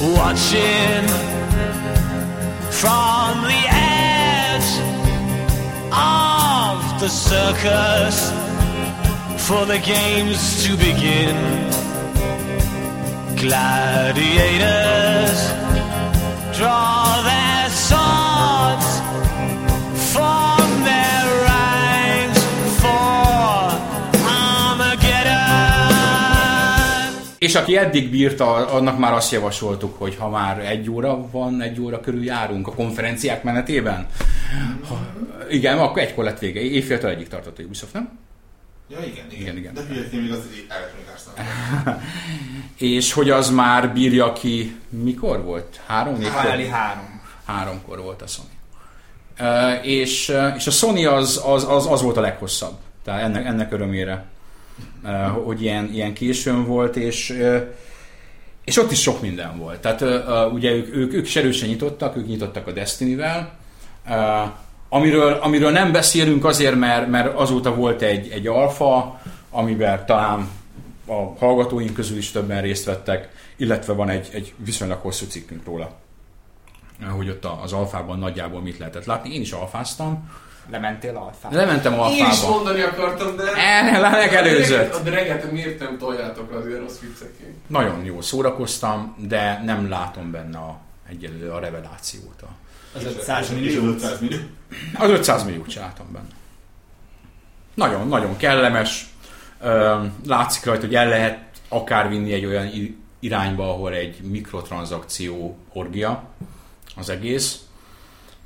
watching from the edge of the circus for the games to begin. Gladiators draw their És aki eddig bírta, annak már azt javasoltuk, hogy ha már egy óra van, egy óra körül járunk a konferenciák menetében. Ha, igen, akkor egykor lett vége. Éjféltől egyik tartott a Ubisoft, nem? Ja, igen, igen. Igen, igen. De hülyeként még az Electronic Arts És hogy az már bírja ki, mikor volt? Három, négykor? Hajnali három. Háromkor volt a Sony. Uh, és, és a Sony az, az, az, az volt a leghosszabb. Tehát ennek, ennek örömére, hogy ilyen, ilyen későn volt, és, uh, és ott is sok minden volt. Tehát uh, ugye ők, ők, ők is erősen nyitottak, ők nyitottak a Destiny-vel, amiről, amiről nem beszélünk azért, mert, mert azóta volt egy, egy alfa, amiben talán a hallgatóink közül is többen részt vettek, illetve van egy, egy viszonylag hosszú cikkünk róla hogy ott az alfában nagyjából mit lehetett látni. Én is alfáztam. Lementél alfába? Lementem Én is alfába. mondani akartam, de... El, le- legelőzött. A dreget miért nem toljátok az ilyen rossz vicceként? Nagyon jól szórakoztam, de nem látom benne a, egyelőre a revelációt. A- Az 500 És millió. az 500 millió. Az 500 milliót látom benne. Nagyon, nagyon kellemes. Látszik rajta, hogy el lehet akár vinni egy olyan irányba, ahol egy mikrotranszakció orgia az egész.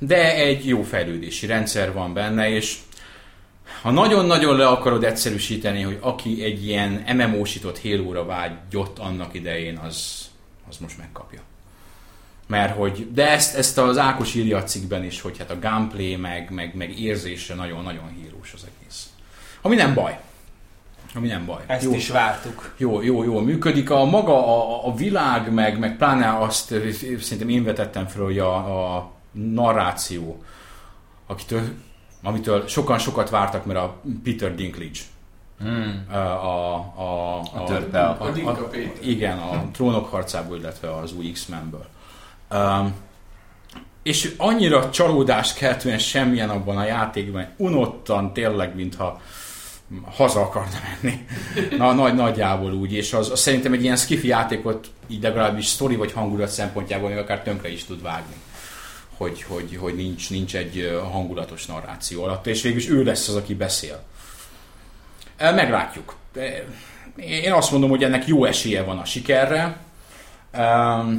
De egy jó fejlődési rendszer van benne, és ha nagyon-nagyon le akarod egyszerűsíteni, hogy aki egy ilyen MMO-sított Halo-ra vágyott annak idején, az, az most megkapja. Mert hogy, de ezt, ezt az Ákos írja a cikkben is, hogy hát a gameplay meg, meg, meg érzése nagyon-nagyon hírós az egész. Ami nem baj. Ami nem baj. Ezt Jó. is vártuk. Jó, jó, jó működik. A maga a, a világ, meg, meg pláne azt szerintem én vetettem fel, hogy a, a narráció, akitől, amitől sokan sokat vártak, mert a Peter Dinklage. Hmm. A, a, a, A törpe a. A Dinka Péter. Igen, a trónok harcából, illetve az új X-Menből. Um, és annyira csalódást keltően semmilyen abban a játékban, unottan tényleg, mintha haza akarna menni. Na, nagy, nagyjából úgy, és az, az szerintem egy ilyen skifi játékot így legalábbis sztori vagy hangulat szempontjából még akár tönkre is tud vágni. Hogy, hogy, hogy nincs, nincs egy hangulatos narráció alatt, és végülis ő lesz az, aki beszél. Meglátjuk. Én azt mondom, hogy ennek jó esélye van a sikerre,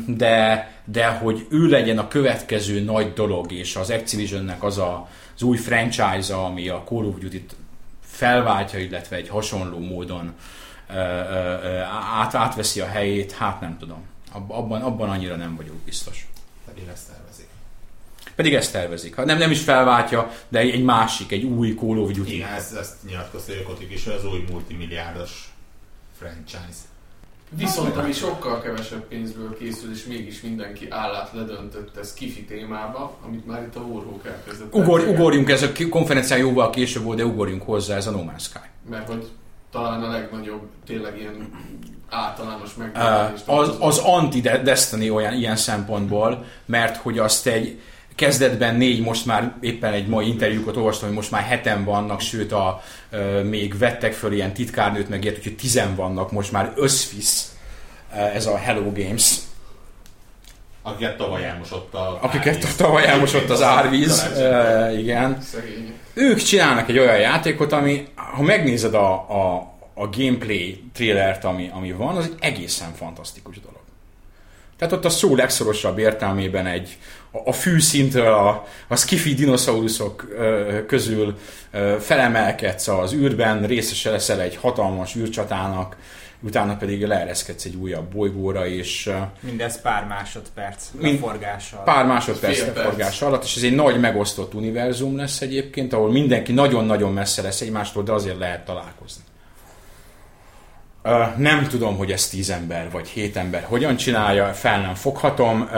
de, de hogy ő legyen a következő nagy dolog, és az Activisionnek az a, az új franchise ami a Call of Duty-t felváltja, illetve egy hasonló módon át, átveszi a helyét, hát nem tudom. Ab- Abban, abban annyira nem vagyok biztos. Pedig ezt tervezik. Pedig ezt tervezik. Ha Nem, nem is felváltja, de egy egy másik, egy új Call of Duty. Igen, ezt, ezt nyilatkozta Kotik is, az új multimilliárdos franchise. Viszont ami sokkal kevesebb pénzből készül, és mégis mindenki állát ledöntött ez kifi témába, amit már itt a Warhawk elkezdett. Ugor, ugorjunk, ez a konferencián jóval később volt, de ugorjunk hozzá, ez a No Man's Sky. Mert hogy talán a legnagyobb, tényleg ilyen általános Uh, megjelenés. az, az anti-Destiny olyan ilyen szempontból, mert hogy azt egy kezdetben négy, most már éppen egy mai interjúkat olvastam, hogy most már heten vannak, sőt a, uh, még vettek föl ilyen titkárnőt meg ilyet, úgyhogy tizen vannak, most már összvisz uh, ez a Hello Games, Akiket tavaly elmosott a... akiket tavaly elmosott az árvíz, uh, igen. Szegény. Ők csinálnak egy olyan játékot, ami, ha megnézed a, a, a gameplay trailert, ami, ami van, az egy egészen fantasztikus dolog. Tehát ott a szó legszorosabb értelmében egy a, fűszintről a, a skifi dinoszauruszok közül felemelkedsz az űrben, részese leszel egy hatalmas űrcsatának, utána pedig leereszkedsz egy újabb bolygóra, és Mindez pár másodperc Mind- leforgással. pár másodperc Fél perc. leforgás alatt, és ez egy nagy megosztott univerzum lesz egyébként, ahol mindenki nagyon-nagyon messze lesz egymástól, de azért lehet találkozni. Nem tudom, hogy ez tíz ember vagy hét ember hogyan csinálja, fel nem foghatom.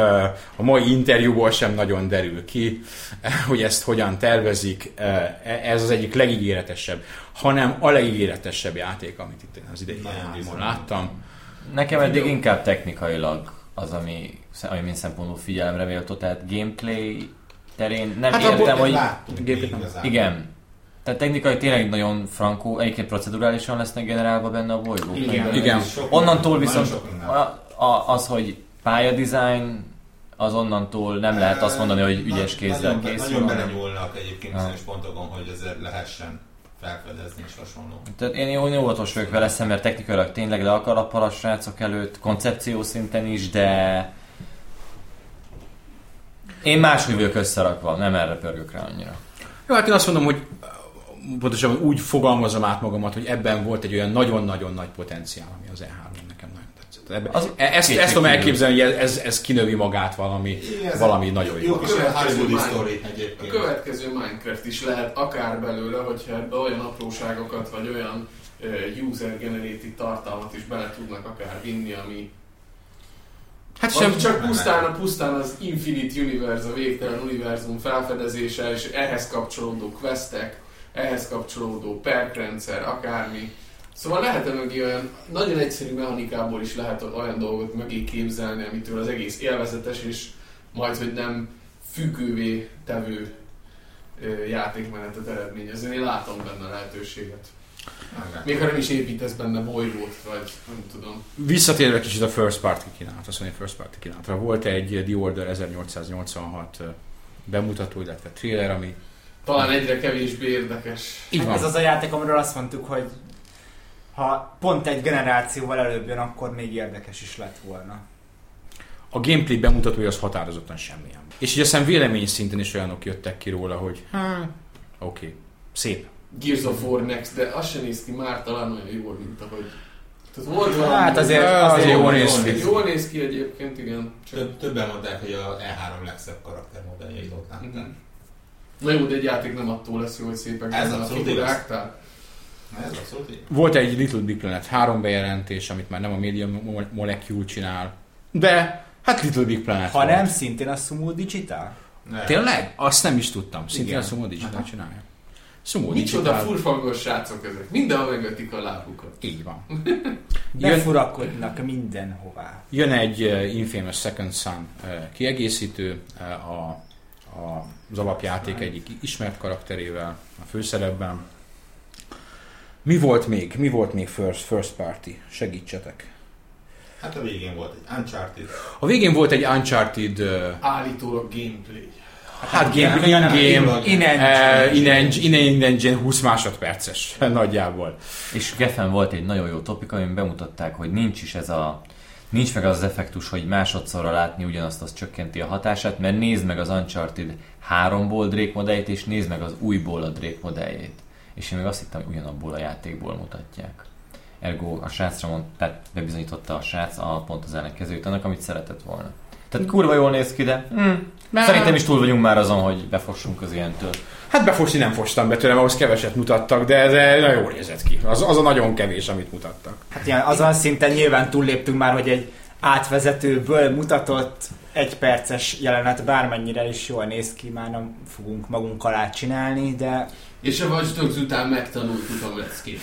A mai interjúból sem nagyon derül ki, hogy ezt hogyan tervezik. Ö, Ez az egyik legígéretesebb, hanem a legígéretesebb játék, amit itt én az idei ez láttam. Nekem eddig inkább technikailag az, ami, ami minden szempontból figyelemre méltó, tehát gameplay terén nem Hát értem, hogy... Láttunk. Igen. Tehát technikai tényleg nagyon frankó, egyébként procedurálisan lesznek generálva benne a bolygók. Igen. meg- Igen. Onnantól viszont a, a, az, hogy pályadizájn, az onnantól nem lehet azt mondani, hogy ügyes kézzel nagyon készül. Nagyon belenyúlnak egyébként bizonyos pontokon, hogy ezért lehessen felfedezni és hasonló. Tehát én jó óvatos vagyok vele szemben, mert technikailag tényleg le akar a a srácok előtt, koncepció szinten is, de én máshogy vagyok összerakva, nem erre pörgök rá annyira. Jó, hát én azt mondom, hogy pontosabban úgy fogalmazom át magamat, hogy ebben volt egy olyan nagyon-nagyon nagy potenciál, ami az E3 nekem nagyon tetszett. Ebben, Az e- ezt, ezt tudom elképzelni, hogy ez, ez kinövi magát valami, Ez valami nagyon jó. Jó Következő A következő Minecraft is lehet akár belőle, hogyha ebbe olyan apróságokat, vagy olyan user-generated tartalmat is bele tudnak akár vinni, ami Hát Vagy sem, csak pusztán, a pusztán az Infinite Universe, a végtelen univerzum felfedezése, és ehhez kapcsolódó questek, ehhez kapcsolódó perkrendszer, akármi. Szóval lehet mögé olyan, nagyon egyszerű mechanikából is lehet olyan dolgot mögé képzelni, amitől az egész élvezetes, és majd, hogy nem függővé tevő játékmenetet eredményez. Én látom benne a lehetőséget. Még ha nem is építesz benne bolygót, vagy nem tudom. Visszatérve kicsit a First Party kínálat, azt mondja, First Party kínálatra. Volt egy The Order 1886 bemutató, illetve trailer, ami Talán egyre kevésbé érdekes. így Hát van. ez az a játék, amiről azt mondtuk, hogy ha pont egy generációval előbb jön, akkor még érdekes is lett volna. A gameplay bemutatója az határozottan semmilyen. És így aztán vélemény szinten is olyanok jöttek ki róla, hogy hát, oké, okay, szép. Gears of War Next, de az sem néz ki már talán olyan jól, mint ahogy... Tehát volt valami... Hát azért- azért azért jól jól néz ki. Jól néz ki egyébként, igen. Csak... Több, többen mondták, hogy a E3 legszebb karaktermodelljeit ott látták. Mhm. Na jó, de egy játék nem attól lesz jó, hogy szépek Ez a figurák, tehát... Ez abszolút így. Volt egy Little Big Planet 3 bejelentés, amit már nem a Media Mo- Molecule csinál, de hát Little Big Planet Ha volt. nem, szintén a Sumo Digital? Ne. Tényleg? Azt nem is tudtam. Szintén Igen. a Sumo Digital Aha. csinálja. Sumo Micsoda furfangos srácok ezek. Mindenhol megvetik a lábukat. Így van. De Jön, furakodnak mindenhová. jön egy uh, Infamous Second Son uh, kiegészítő, uh, a, az alapjáték egyik ismert karakterével a főszerepben. Mi volt még? Mi volt még first, first party? Segítsetek. Hát a végén volt egy Uncharted. A végén volt egy Uncharted uh, Állítólag gameplay. Hát game, Igen, in game, in uh, in engine, in, in engine 20 másodperces nagyjából. És Geffen volt egy nagyon jó topik, amin bemutatták, hogy nincs is ez a nincs meg az, az effektus, hogy másodszorra látni ugyanazt, az csökkenti a hatását, mert nézd meg az Uncharted 3-ból Drake modelljét, és nézd meg az újból a Drake modelljét. És én még azt hittem, hogy ugyanabból a játékból mutatják. Ergo a srácra mond, tehát bebizonyította a srác a pont az ellenkezőt annak, amit szeretett volna. Tehát kurva jól néz ki, de hm, szerintem is túl vagyunk már azon, hogy befossunk az ilyentől. Hát befosni nem fostam be tőlem, ahhoz keveset mutattak, de, de nagyon jól nézett ki. Az, az a nagyon kevés, amit mutattak. Hát ilyen, azon szinten nyilván túlléptünk már, hogy egy átvezetőből mutatott egy perces jelenet bármennyire is jól néz ki, már nem fogunk magunk alá csinálni, de És a Watch Dogs után megtanultuk a leckét.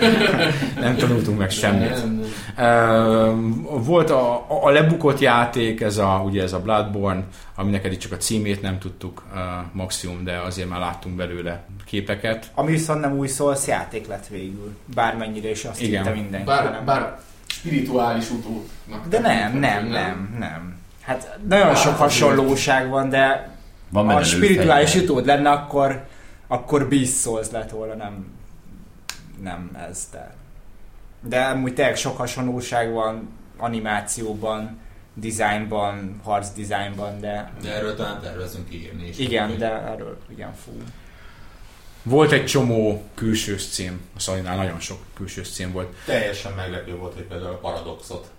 Nem tanultunk meg semmit. Nem, nem. Uh, volt a, a lebukott játék, ez a, ugye ez a Bloodborne, aminek eddig csak a címét nem tudtuk uh, maximum, de azért már láttunk belőle képeket. ami viszont nem új Souls játék lett végül, bármennyire is azt Igen. hitte mindenki. Bár, hanem- bár spirituális utódnak. De nem, nem, nem, nem. Hát nagyon sok hasonlóság van, de Van ha benne spirituális utód lenne, akkor, akkor Beast Souls lett volna, nem, nem ez, de... De amúgy tényleg sok hasonlóság van animációban, dizájnban, harc dizájnban, de De erről talán tervezünk írni is. igen, Hogy de erről igen fú. Volt egy csomó külsős cím, a sony nagyon sok külsős cím volt. Teljesen meglepő volt, hogy például a Paradoxot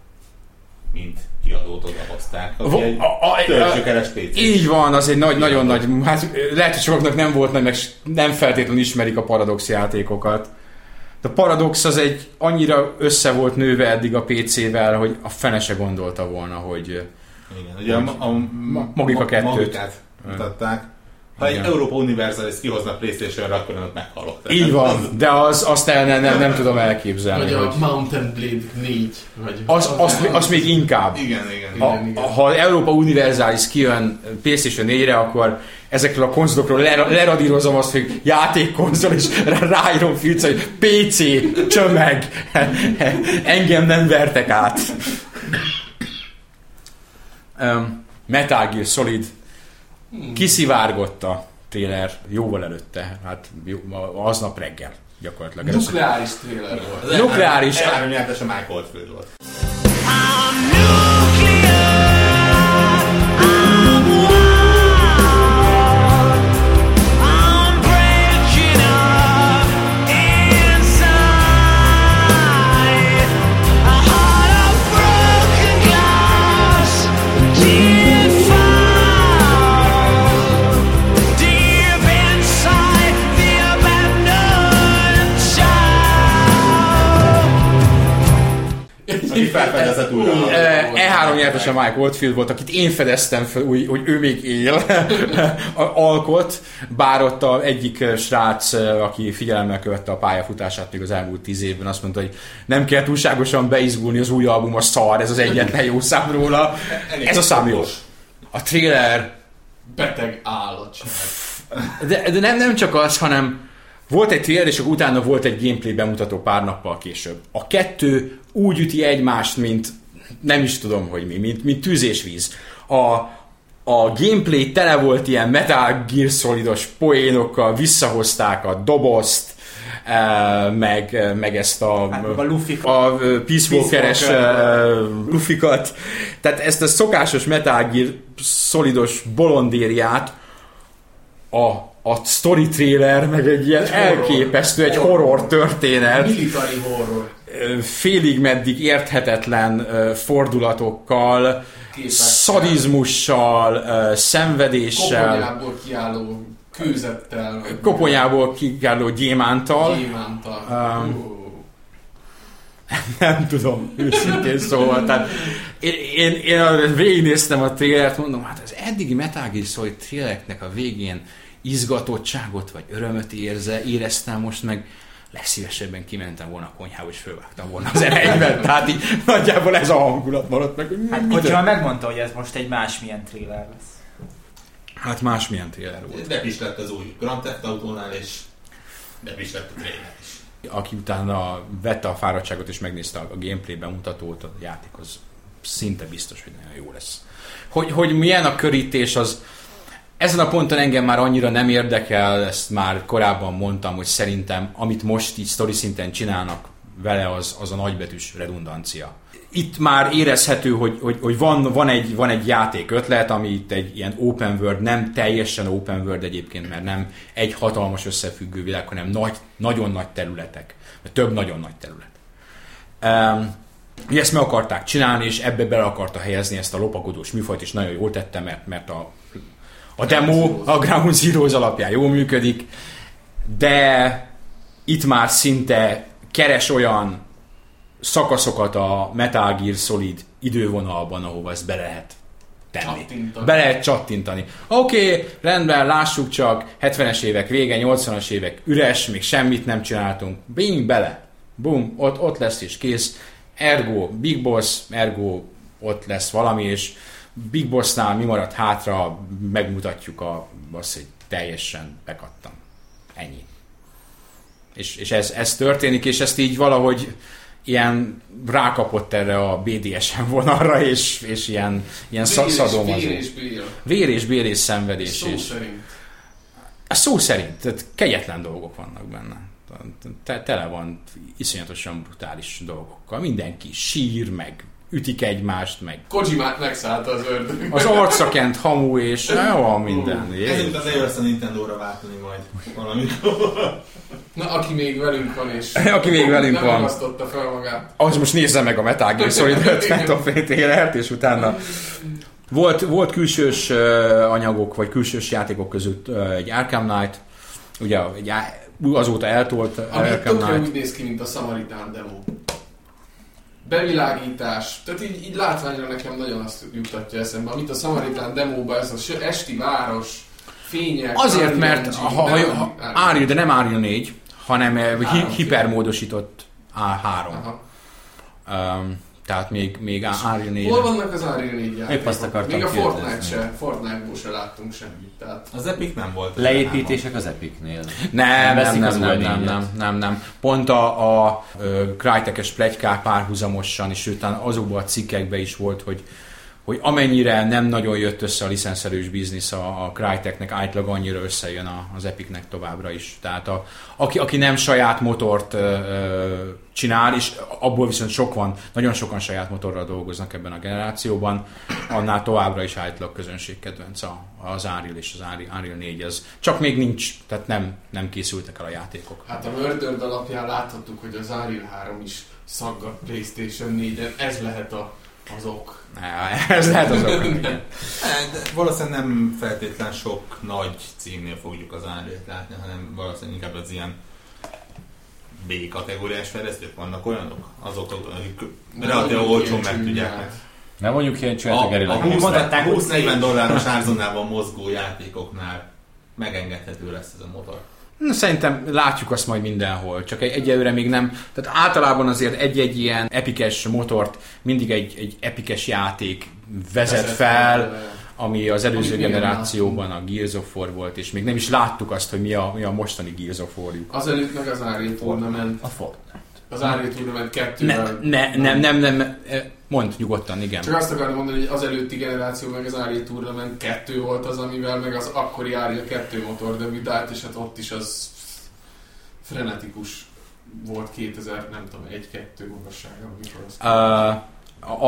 mint kiadót odahozták. A- a- a- PC. Így van, az egy nagy, nagyon nagy, hát lehet, hogy sokaknak nem volt nagy, meg nem feltétlenül ismerik a Paradox játékokat. De a Paradox az egy annyira össze volt nőve eddig a PC-vel, hogy a fene se gondolta volna, hogy Igen, ugye a, a, Ma- Magika kettőt. Magikát mutatták. Ha Igen. egy Európa Universalis kihozna Playstation-re, akkor önök meghalok. így van, de az, azt el, nem, nem, nem tudom elképzelni, Vagy a hogy Mountain Blade 4. Vagy az, azt, azt még inkább. Igen, igen. ha, Igen, igen. ha Európa Universalis kijön PlayStation 4-re, akkor ezekről a konzolokról ler- leradírozom azt, hogy játékkonzol, és rá- ráírom filc, hogy PC, csömeg, engem nem vertek át. Um, Metal Gear Solid kiszivárgott a trailer jóval előtte, hát aznap reggel gyakorlatilag. Nukleáris trailer volt. Nukleáris- E3 nyertes a Mike Oldfield volt. Felfedezett újra. E- E3 nyertes a Mike Oldfield volt, akit én fedeztem fel, úgy, hogy ő még él, alkot, bár ott a egyik eh, srác, eh, aki figyelemmel követte a pályafutását még az elmúlt tíz évben, azt mondta, hogy nem kell túlságosan beizgulni, az új album a szar, ez az egyetlen jó szám róla. Ez a szám jó. A trailer, Beteg állat. de, de nem, nem csak az, hanem volt egy trailer, és utána volt egy gameplay bemutató pár nappal később. A kettő úgy üti egymást, mint nem is tudom, hogy mi, mint, mint tűz és víz. A, a gameplay tele volt ilyen Metal Gear Solidos poénokkal, visszahozták a dobozt, eh, meg, eh, meg ezt a, Hát a a eh, Peace Walker-es lufikat. Tehát ezt a szokásos Metal Gear Solidos bolondériát a, a story trailer, meg egy ilyen horror. elképesztő, egy horror történet, Military horror. Félig meddig érthetetlen fordulatokkal, Képekkel. szadizmussal, szenvedéssel, Koponyából kiálló kőzettel. koponyából kigárló gyémántal. Gyémántal. Um. Nem tudom, őszintén szóval. Tehát én, én, én végignéztem a trailert, mondom, hát az eddigi Metal Gear Solid trailereknek a végén izgatottságot vagy örömöt érze, éreztem most meg legszívesebben kimentem volna a konyhába és fölvágtam volna az ereimet. Tehát így nagyjából ez a hangulat maradt meg. hogy Hát tört- megmondta, hogy ez most egy másmilyen trailer lesz. hát másmilyen trailer volt. De is lett az új Grand Theft Autónál, és de is lett a trailer is. Aki utána vette a fáradtságot és megnézte a gameplay bemutatót, a játék az szinte biztos, hogy nagyon jó lesz. Hogy, hogy milyen a körítés, az ezen a ponton engem már annyira nem érdekel, ezt már korábban mondtam, hogy szerintem amit most így sztori szinten csinálnak vele, az, az a nagybetűs redundancia. Itt már érezhető, hogy, hogy, hogy van, van, egy, van egy játék ötlet, ami itt egy ilyen open world, nem teljesen open world egyébként, mert nem egy hatalmas összefüggő világ, hanem nagy, nagyon nagy területek, több nagyon nagy terület. Um, ezt meg akarták csinálni, és ebbe bele akarta helyezni ezt a lopakodós műfajt, és nagyon jól tette, mert, mert a, a demo a Ground Zeroes alapján jól működik, de itt már szinte keres olyan szakaszokat a Metal Gear Solid idővonalban, ahova ezt be lehet tenni. Csattintani. Be lehet csattintani. Oké, okay, rendben, lássuk csak, 70-es évek vége, 80-as évek üres, még semmit nem csináltunk. Bing, bele. Bum, ott, ott lesz és kész. Ergo Big Boss, ergo ott lesz valami, és Big Bossnál mi maradt hátra, megmutatjuk a, azt, hogy teljesen bekattam. Ennyi. És, és ez, ez történik, és ezt így valahogy ilyen rákapott erre a BDSM vonalra, és, és ilyen, ilyen szadomazó. Vér és bél. Vér és bér és szenvedés. Szó és, szerint. a szó szerint, tehát kegyetlen dolgok vannak benne. Te, tele van iszonyatosan brutális dolgokkal. Mindenki sír, meg ütik egymást, meg Kojimát megszállta az ördög. az arcra kent hamu, és jó, van minden. Ezek Jézus. után ne jössz a Nintendo-ra váltani majd valamikor. Na, aki még velünk van, és Aki még velünk nem van. fel magát. Az most nézze meg a Metal Gear Solid 5 Phantom Pain trailert, és utána volt, volt külsős uh, anyagok, vagy külsős játékok között uh, egy Arkham Knight, ugye egy, azóta eltolt Ami Arkham Knight. úgy néz ki, mint a Samaritán demo. Bevilágítás. Tehát így, így látványra nekem nagyon azt juttatja eszembe. Amit a Samaritán demóban, ez a esti város, fények. Azért, mert ha, ha, ha. Unreal, de nem Unreal 4, hanem eh, hi, hipermódosított A3. Aha. Um, Tehát még, még Unreal 4 Hol vannak az Unreal 4 játékok? Épp azt akartam Még a Fortnite kérdezni. se, Fortnite-ból se láttunk semmit. Tehát Az Epic nem volt. Leépítések az Epicnél. Nem, nem, nem, nem, nem, nem, nem, nem. Pont a, a Crytek-es plegykák párhuzamosan, és utána azokban a cikkekben is volt, hogy hogy amennyire nem nagyon jött össze a licenszelős biznisz a, a Cryteknek, átlag annyira összejön a, az Epicnek továbbra is. Tehát a, aki, aki nem saját motort ö, ö, csinál, és abból viszont sok van, nagyon sokan saját motorral dolgoznak ebben a generációban, annál továbbra is átlag közönségkedvenc a- az Unreal és az Unreal 4. Ez csak még nincs, tehát nem, nem készültek el a játékok. Hát a Murdered alapján láthattuk, hogy az Unreal 3 is szaggat Playstation 4-en. Ez lehet a, az ok. Ne, Ez lehet az ok. igen. Ne, de valószínűleg nem feltétlen sok nagy címnél fogjuk az árét látni, hanem valószínűleg inkább az ilyen B kategóriás fejlesztők vannak olyanok, azok, akik mondjuk olcsón meg tudják. Nem mondjuk ilyen csúnyát a a Lagos. mondhatták, hogy 20-40 dolláros árzonában mozgó játékoknál megengedhető lesz ez a motor. Na, Szerintem látjuk azt majd mindenhol, csak egy, egyelőre még nem. Tehát általában azért egy-egy ilyen epikes motort mindig egy, egy epikes játék vezet Vezet fel, fel. ami az előző nem generációban a Gears of War volt, és még nem is láttuk azt, hogy mi a, mi a mostani Gears of War-juk. Azelőtt meg az Unreal Tournament. A Fortnite. Az Unreal Tournament 2 Ne, ne, nem, nem, nem, mondd nyugodtan, igen. Csak azt akarom mondani, hogy az előtti generáció meg az Unreal Tournament 2 volt az, amivel meg az akkori Unreal 2 motor debütált, és hát ott is az frenetikus volt 2000, nem tudom, 1-2 magassága, amikor az... Uh,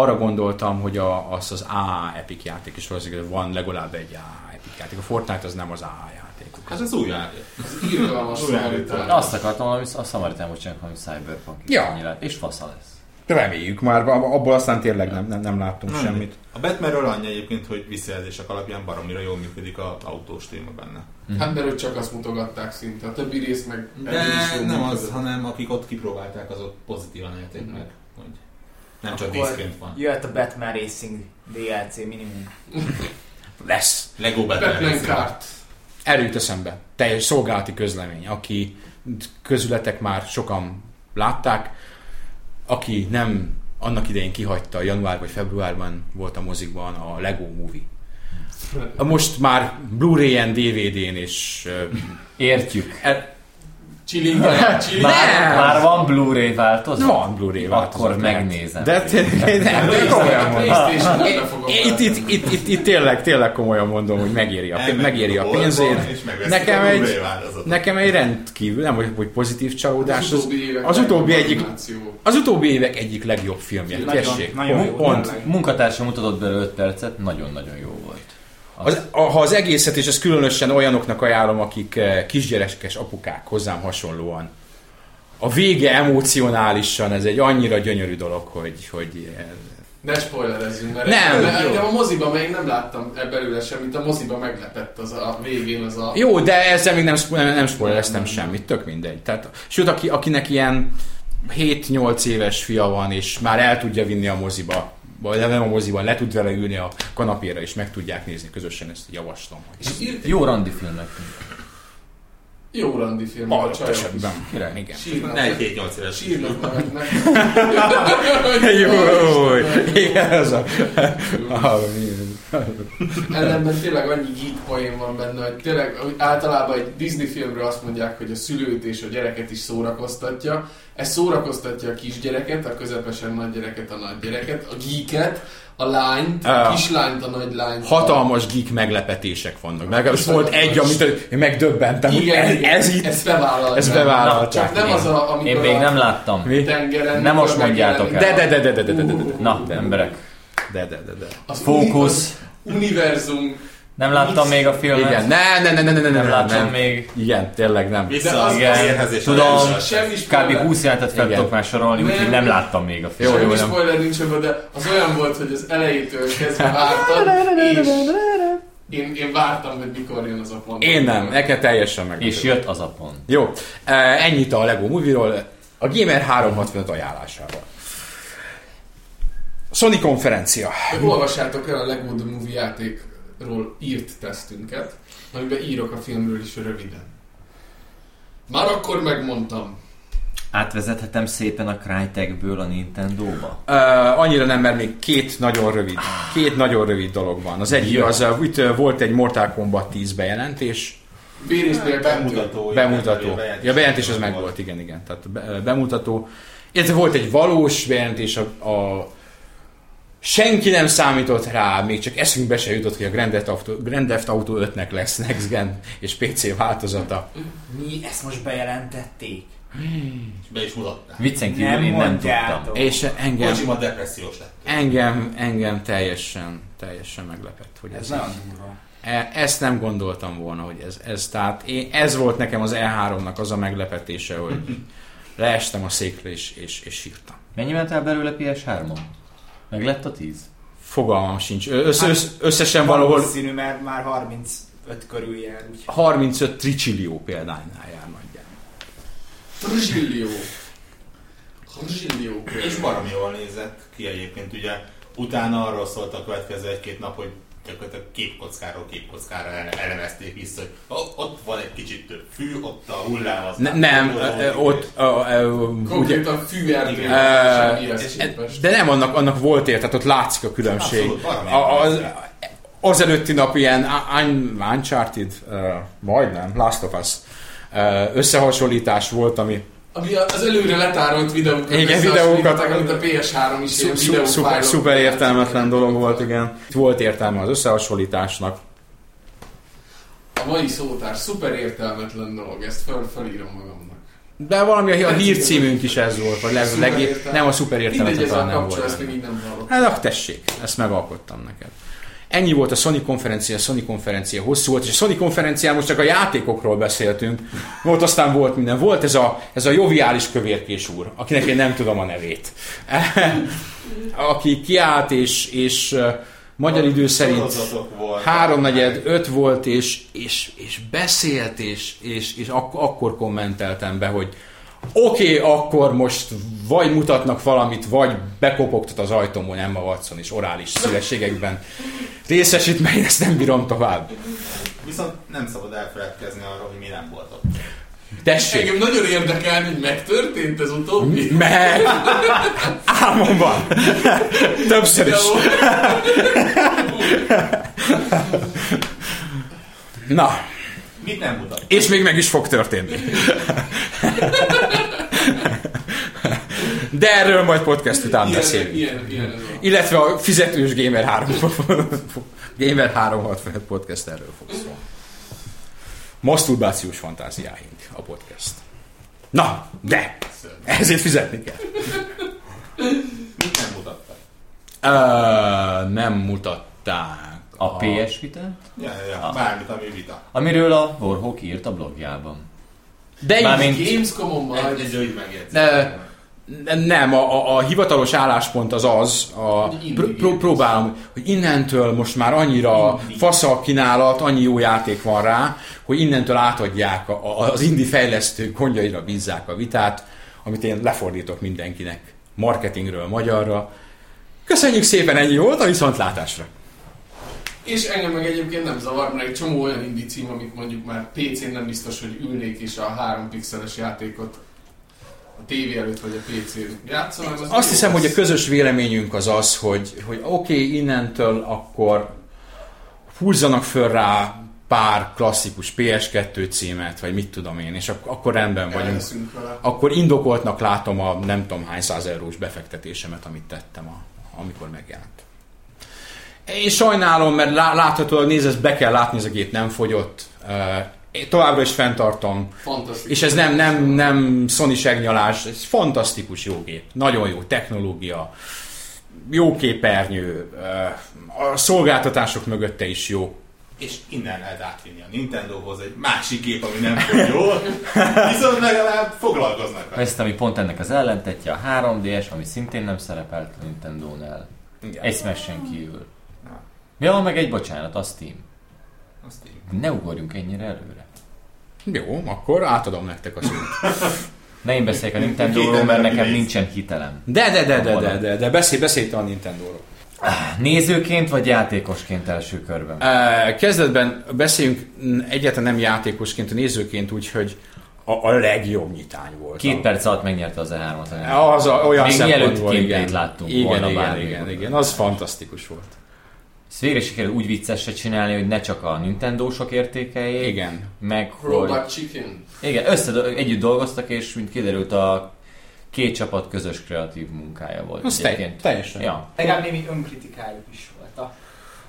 arra gondoltam, hogy a, az az A Epic játék, és valószínűleg van legalább egy A játék. A Fortnite az nem az A játékuk. Hát ez új játék. Az irgalmas szamaritán. Azt akartam, hogy a bocsánat, hogy Cyberpunk is Ja. annyi lett. És fasza lesz. Reméljük már, abból aztán tényleg nem, nem, nem láttunk Nem. semmit. A Batmanről annyi egyébként, hogy visszajelzések alapján baromira jól működik a autós téma benne. Hát mert ők csak azt mutogatták szinte, a többi rész meg... De nem az, működött. hanem akik ott kipróbálták, azok pozitívan élték meg. Hogy nem csak Akkor díszként van. Jöhet a Batman Racing DLC minimum. Lesz. Lego Batman. Kart. Erőt eszembe. Teljes szolgálati közlemény, aki közületek már sokan látták, aki nem annak idején kihagyta, január vagy februárban volt a mozikban a Lego Movie. Most már Blu-ray-en, DVD-n és Értjük. er, Chillingre, chilling. Már, már van Blu-ray változat? van Blu-ray változat. Akkor megnézem. De tényleg, nem, de komolyan mondom. Itt, itt, itt, itt, itt tényleg, tényleg komolyan mondom, hogy megéri a, megéri a megveszik Nekem egy, nekem egy rendkívül, nem hogy, hogy pozitív csalódás, az, az utóbbi egyik, az utóbbi évek egyik legjobb filmje. Tessék. Munkatársam mutatott belőle 5 percet, nagyon-nagyon jó volt. Az, a, ha az egészet, és ezt különösen olyanoknak ajánlom, akik eh, kisgyerekes apukák hozzám hasonlóan, a vége emocionálisan, ez egy annyira gyönyörű dolog, hogy, hogy Ne spoilerezzünk, mert Nem, engem a moziban még nem láttam e belőle semmit, a moziban meglepett az a végén az a... Jó, de ezzel még nem, nem, nem spoilereztem semmit, tök mindegy. Tehát, sőt, aki, akinek ilyen 7-8 éves fia van, és már el tudja vinni a moziba, vagy nem a moziban, le tud vele ülni a kanapéra, és meg tudják nézni közösen, ezt javaslom. És Jó randi filmnek. Jó randi film, is esetben. Király. Igen. sírnak, Ne egy 7-8 éves. sírnak nevetnek. Jó, igen, ez a... Ellenben tényleg annyi geek poén van benne, hogy tényleg általában egy Disney filmről azt mondják, hogy a szülőt és a gyereket is szórakoztatja. Ez szórakoztatja a kisgyereket, a közepesen nagy gyereket, a nagy gyereket, a geeket, a lányt, a ah. kislányt, a nagy lányt. Hatalmas geek meglepetések vannak. Legalábbis volt egy, amit én megdöbbentem. Igen, ez, ez itt, ez bevállalták. Ezt bevállalták. Csak nem az, a, amikor Én még nem láttam. Mi? Tengeren, nem most mondjátok el. De, de, de, de, de, de, de, de. de. Na, emberek. De, de, de, de. Az Fókusz. Univerzum nem láttam még a filmet. Igen, ne, ne, ne, ne, ne, ne, Nem ne, láttam nem. még. Igen, tényleg nem. Vissza az- az igen, érhez és a tudom. Kb. spoiler. 20 jelentet fel tudok már sorolni, úgyhogy Nem. nem láttam még a filmet. jó, Semmi spoiler nincs ebben, de az olyan volt, hogy az elejétől kezdve vártad, és én, én vártam, hogy mikor jön az a pont. Én nem, nekem teljesen meg. És jött az a pont. Jó, eh, ennyit a Lego Movie-ról. A Gamer 365 ajánlásával. Sony konferencia. Olvassátok el a Lego The Movie játékról írt tesztünket, amiben írok a filmről is röviden. Már akkor megmondtam. Átvezethetem szépen a Crytekből a Nintendo-ba? Uh, annyira nem, mert még két nagyon rövid, két nagyon rövid dolog van. Az egyik Jó. az, uh, itt uh, volt egy Mortal Kombat 10 bejelentés, Bérésznél Bemutató. bemutató. Ja, bejelentés az meg volt, igen, igen. Tehát be, bemutató. Illetve volt egy valós bejelentés, a, a senki nem számított rá, még csak eszünkbe se jutott, hogy a Grand Theft Auto, Grand Theft Auto 5-nek lesz Next Gen és PC változata. Mi ezt most bejelentették? És be is mutatták. Viccen kívül Nem én nem tudtam. És engem, Kojima depressziós lett. engem, engem teljesen, teljesen meglepett, hogy Ez ez, nagyon durva. E- Ezt nem gondoltam volna, hogy ez, ez tehát én, ez volt nekem az E3-nak az a meglepetése, hogy leestem a székre és, és, és sírtam. Mennyi ment el belőle PS3-on? Meg lett a 10? Fogalmam sincs. Össz, össz, összesen valahol Valószínű, mert már 35 körül jár, úgyhogy 35 tricsillió példánynál jár nagyjából. Trizsillió. Trizsillió. És baromi jól nézett ki egyébként, ugye utána arról szólt a következő egy-két nap, hogy gyakorlatilag képkockáról képkockára ele- elemezték vissza, hogy ott van egy kicsit több fű, ott a hullám az... Ne, nem, ott ö, ugye, semmihez képest. de nem annak, annak volt ér, tehát ott látszik a különbség. Abszolút, A, az, előtti nap ilyen un, Uncharted, uh, majdnem, Last of Us uh, összehasonlítás volt, ami Ami az előre letárolt videókat Igen, videókat- amit a PS3 is ilyen szu- szuper, szuper értelmetlen dolog volt, igen. Volt értelme az összehasonlításnak. A mai szótár szuper értelmetlen dolog, ezt föl, felírom magamnak. De valami a, a hírcímünk is ez volt, vagy leg, nem a szuper Mindegy, értelmetlen ez a nem kapcsol, ezt volt. még így nem hallottam. Hát tessék, ezt megalkottam neked. Ennyi volt a Sony konferencia, a Sony konferencia hosszú volt, és a Sony konferencián most csak a játékokról beszéltünk. Volt aztán volt minden. Volt ez a, ez a joviális kövérkés úr, akinek én nem tudom a nevét. Aki kiállt, és, és magyar idő szerint háromnegyed, öt volt, és, és, és beszélt, és, és, és ak- akkor kommenteltem be, hogy oké, okay, akkor most vagy mutatnak valamit, vagy bekopogtat az ajtómon Emma Watson és orális szülességekben részesít, mert én ezt nem bírom tovább. Viszont nem szabad elfeledkezni arról, hogy mi nem volt ott. Tessék! Engem nagyon érdekel, hogy megtörtént ez utóbbi. Meg! Álmomban! Többször is. Na, Mit nem mutat? és még meg is fog történni. De erről majd podcast után Ilyen, beszélünk. ilyen, ilyen. Illetve a fizetős Gamer 3 Gamer 365 podcast erről fog szólni. Masturbációs fantáziáink a podcast. Na, de! Ezért fizetni kell. Mit nem mutattak? Uh, nem mutatták. A PS Vita, Ja, ja, ja. Bármit, ami vita. amiről a Warhawk írt a blogjában. De Mármint- Gamescom-on Egy, majd egy rövid megjegyzés. Ne- nem, a, a, a hivatalos álláspont az az, a, pr- pr- próbálom, hogy innentől most már annyira fasz a kínálat, annyi jó játék van rá, hogy innentől átadják a, a, az indie fejlesztők gondjaira bízzák a vitát, amit én lefordítok mindenkinek marketingről magyarra. Köszönjük szépen, ennyi volt a viszontlátásra. És engem meg egyébként nem zavar, mert egy csomó olyan indie cím, amit mondjuk már PC-n nem biztos, hogy ülnék és a 3 pixeles játékot a tévé előtt vagy a PC-n játszom. az Azt hiszem, lesz. hogy a közös véleményünk az az, hogy, hogy oké, okay, innentől akkor húzzanak föl rá pár klasszikus PS2 címet, vagy mit tudom én, és ak- akkor rendben vagyunk. Akkor indokoltnak látom a nem tudom hány száz eurós befektetésemet, amit tettem, a, amikor megjelent. Én sajnálom, mert lá, láthatóan nézd, ezt be kell látni, ez a gép nem fogyott. Én továbbra is fenntartom, Fantasztikus. és ez nem, nem, nem Sony segnyalás, ez fantasztikus jó gép. Nagyon jó technológia, jó képernyő, a szolgáltatások mögötte is jó. És innen lehet átvinni a Nintendohoz egy másik gép, ami nem fog jól, viszont legalább foglalkoznak vele. Ezt, ami pont ennek az ellentetje, a 3DS, ami szintén nem szerepelt a Nintendo-nál. Egy Smash-en kívül. Ja, meg egy bocsánat, a Steam. Azt így. Ne ugorjunk ennyire előre. Jó, akkor átadom nektek a szót. Ne én beszéljek a Nintendo-ról, mert nekem nincsen hitelem. De, de, de, de, de, de, de beszélj, beszélj te a Nintendo-ról. Nézőként vagy játékosként első körben? Kezdetben beszéljünk egyáltalán nem játékosként, a nézőként, úgyhogy a, a legjobb nyitány volt. Két A- perc alatt megnyerte az E3-at. az a, olyan Még mielőtt gameplayt igen. láttunk igen, volna igen, igen, igen, az fantasztikus volt. Ezt végre sikerült úgy viccesre csinálni, hogy ne csak a Nintendo-sok értékeljék, Igen. meg hogy... Robot Chicken. Igen, össze, együtt dolgoztak, és mint kiderült, a két csapat közös kreatív munkája volt. Az te, teljesen. Ja. Legalább némi önkritikájuk is volt a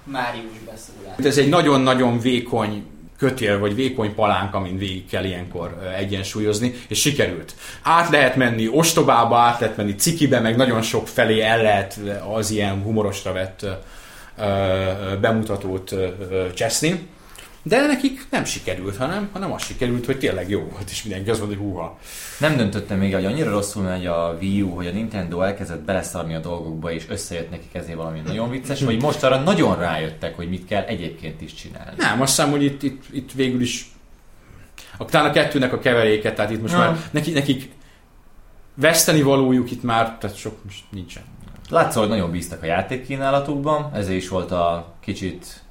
Máriós beszólás. Ez egy nagyon-nagyon vékony kötél, vagy vékony palánk, amin végig kell ilyenkor egyensúlyozni, és sikerült. Át lehet menni ostobába, át lehet menni cikibe, meg nagyon sok felé el lehet az ilyen humorosra vett bemutatót cseszni. De nekik nem sikerült, hanem, hanem az sikerült, hogy tényleg jó volt, és mindenki azt mondta, hogy húha. Nem döntöttem még, hogy annyira rosszul megy a Wii U, hogy a Nintendo elkezdett beleszarni a dolgokba, és összejött nekik ezért valami nagyon vicces, vagy most arra nagyon rájöttek, hogy mit kell egyébként is csinálni. Nem, azt hiszem, hogy itt, itt, itt végül is a, talán a kettőnek a keveréke, tehát itt most Ja. már neki, nekik veszteni valójuk itt már, tehát sok most nincsen. Látszol, hogy nagyon bíztak a játékkínálatukban, ezért is volt a kicsit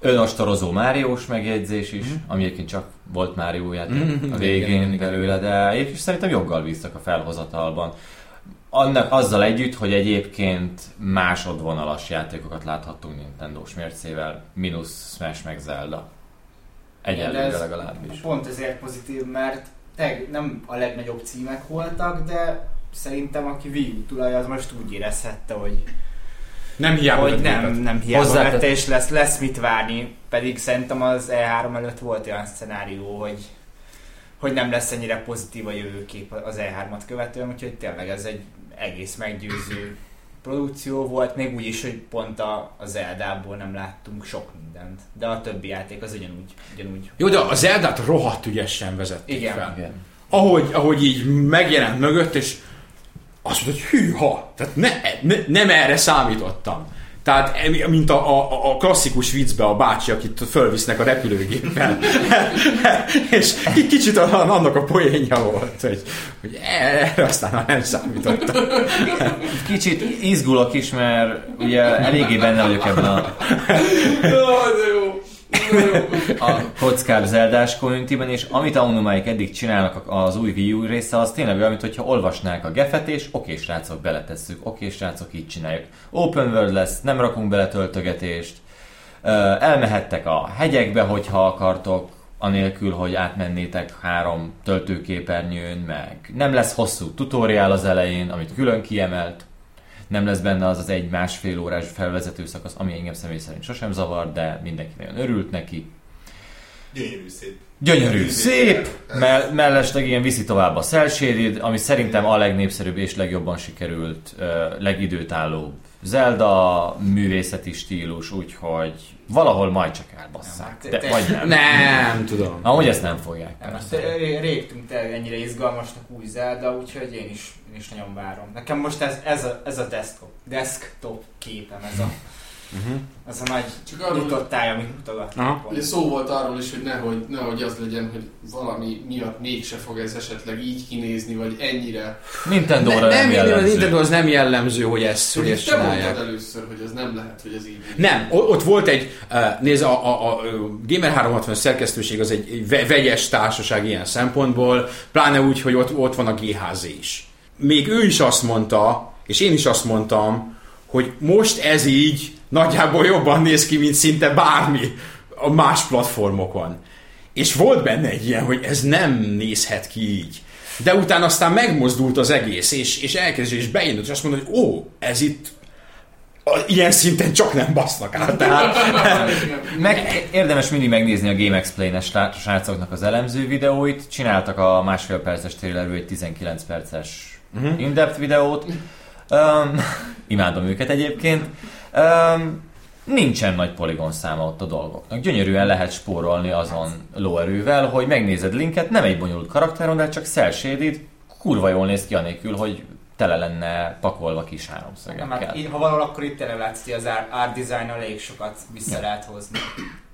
önostorozó Máriós megjegyzés is, ami egyébként csak volt Mário játék Mhm, a végén igen, belőle, de egyébként szerintem joggal bíztak a felhozatalban. Annak azzal együtt, hogy egyébként másodvonalas játékokat láthattunk Nintendo-s mércével, mínusz Smash meg Zelda. Egyelőre Ez legalábbis. Pont ezért pozitív, mert teg, nem a legnagyobb címek voltak, de szerintem aki Wii U tulaj, az most úgy érezhette, hogy, Nem hiába hogy nem, népet. nem hiába Hozzátett- vette, és lesz, lesz mit várni. Pedig szerintem az E3 előtt volt olyan szenárió, hogy hogy nem lesz ennyire pozitív a jövőkép az E3-at követően, úgyhogy tényleg ez egy egész meggyőző produkció volt, még úgy is, hogy pont a, a Zeldából nem láttunk sok mindent, de a többi játék az ugyanúgy, ugyanúgy Jó, de a Zeldát rohadt ügyesen vezették Igen. fel. Igen. Ahogy, ahogy így megjelent mögött, és azt mondta, hogy hűha, tehát ne, ne, nem erre számítottam. Tehát mint a, a, a klasszikus viccbe a bácsi, akit fölvisznek a repülőgéppel. és egy kicsit a- annak a poénja volt, hogy, hogy erre aztán már nem számítottam. Kicsit izgulok is, mert ugye eléggé benne vagyok ebben a a kockább Zeldás communityben, és amit a Onumáik eddig csinálnak az új Wii U része, az tényleg olyan, mintha olvasnák a gefet, és oké srácok, beletesszük, oké srácok, így csináljuk. Open world lesz, nem rakunk bele töltögetést, elmehettek a hegyekbe, hogyha akartok, anélkül, hogy átmennétek három töltőképernyőn, meg nem lesz hosszú tutoriál az elején, amit külön kiemelt, nem lesz benne az az egy másfél órás felvezető szakasz, ami engem személy szerint sosem zavar, de mindenki nagyon örült neki. Gyönyörű szép. Gyönyörű, szép, me- mellesleg ilyen viszi tovább a Cell Shaded, ami szerintem a legnépszerűbb és legjobban sikerült, legidőtállóbb Zelda művészeti stílus, úgyhogy valahol majd csak elbasszák. Nem, De, te- vagy nem. Nem tudom. Amúgy ezt nem fogják. Nem, azt ré- régtünk tényleg ennyire izgalmasnak új Zelda, úgyhogy én is, én is nagyon várom. Nekem most ez, ez, a, ez a desktop, desktop képem, ez a, ez a nagy Csak arról- nyitott táj, amit mutogatnak. Ugye szó volt arról is, hogy nehogy, nehogy az legyen, hogy valami miatt mégse fog ez esetleg így kinézni, vagy ennyire. Nintendo-ra Ne, nem, nem, jellemző. a Nintendo az nem jellemző, hogy ezt, hogy ezt Te csinálják. először, hogy ez nem lehet, hogy ez így Nem, ott volt egy, nézd, a, a, a Gamer 360 szerkesztőség az egy egy ve- vegyes társaság ilyen szempontból, pláne úgy, hogy ott, ott van a GHZ is. Még ő is azt mondta, és én is azt mondtam, hogy most ez így nagyjából jobban néz ki, mint szinte bármi a más platformokon. És volt benne egy ilyen, hogy ez nem nézhet ki így. De utána aztán megmozdult az egész, és, és elkezdő, és beindult, és azt mondta, hogy ó, ez itt ilyen szinten csak nem basznak át. Tehát, Meg érdemes mindig megnézni a Game Explain-es srácoknak az elemző videóit. Csináltak a másfél perces trailerről egy 19 perces uh-huh. in-depth videót. Um, imádom őket egyébként. Um, nincsen nagy poligon száma ott a dolgoknak. Gyönyörűen lehet spórolni azon lóerővel, hogy megnézed linket, nem egy bonyolult karakteron, de csak cel shaded, kurva jól néz ki anélkül, hogy tele lenne pakolva kis Nem, háromszögekkel. hát, így, ha valahol, akkor itt tényleg látszik, az art design elég sokat vissza Ja. lehet hozni.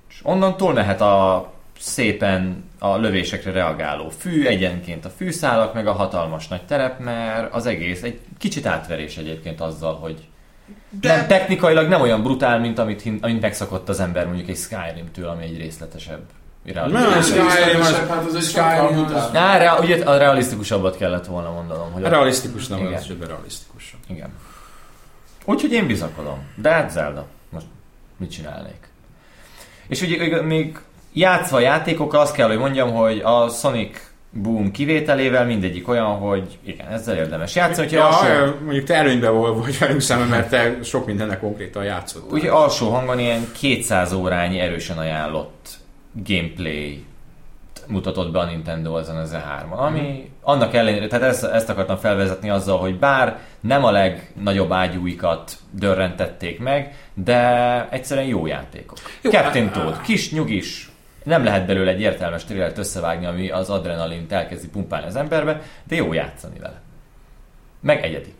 És onnantól mehet a szépen a lövésekre reagáló fű, egyenként a fűszálak, meg a hatalmas nagy terep, mert az egész egy kicsit átverés egyébként azzal, hogy De... nem, technikailag nem olyan brutál, mint amit, amit megszokott az ember mondjuk egy Skyrim-től, ami egy részletesebb realisztikus. Nem, Skyrim az- hát az egy Skyrim brutál. Á, rea- ugye a realisztikusabbat kellett volna mondanom. Hogy Realisztikus, nem Igen. az esetben realisztikus. Igen. Úgyhogy én bizakodom. De hát Zelda. Most mit csinálnék? És ugye ugye még játszva a játékokkal azt kell, hogy mondjam, hogy a Sonic Boom kivételével mindegyik olyan, hogy igen, ezzel érdemes játszani. Ja, alsó, mondjuk te előnyben vagy velünk szemben, mert te sok mindennek konkrétan játszottál. ugye alsó hangon ilyen 200 órányi erősen ajánlott gameplay mutatott be a Nintendo ezen az E3-on, ami annak ellenére, tehát ezt, ezt akartam felvezetni azzal, hogy bár nem a legnagyobb ágyúikat dörrentették meg, de egyszerűen jó játékok. Jó, Captain Toad, kis, nyugis, nem lehet belőle egy értelmes trillert összevágni, ami az adrenalint elkezdi pumpálni az emberbe, de jó játszani vele. Meg egyedi.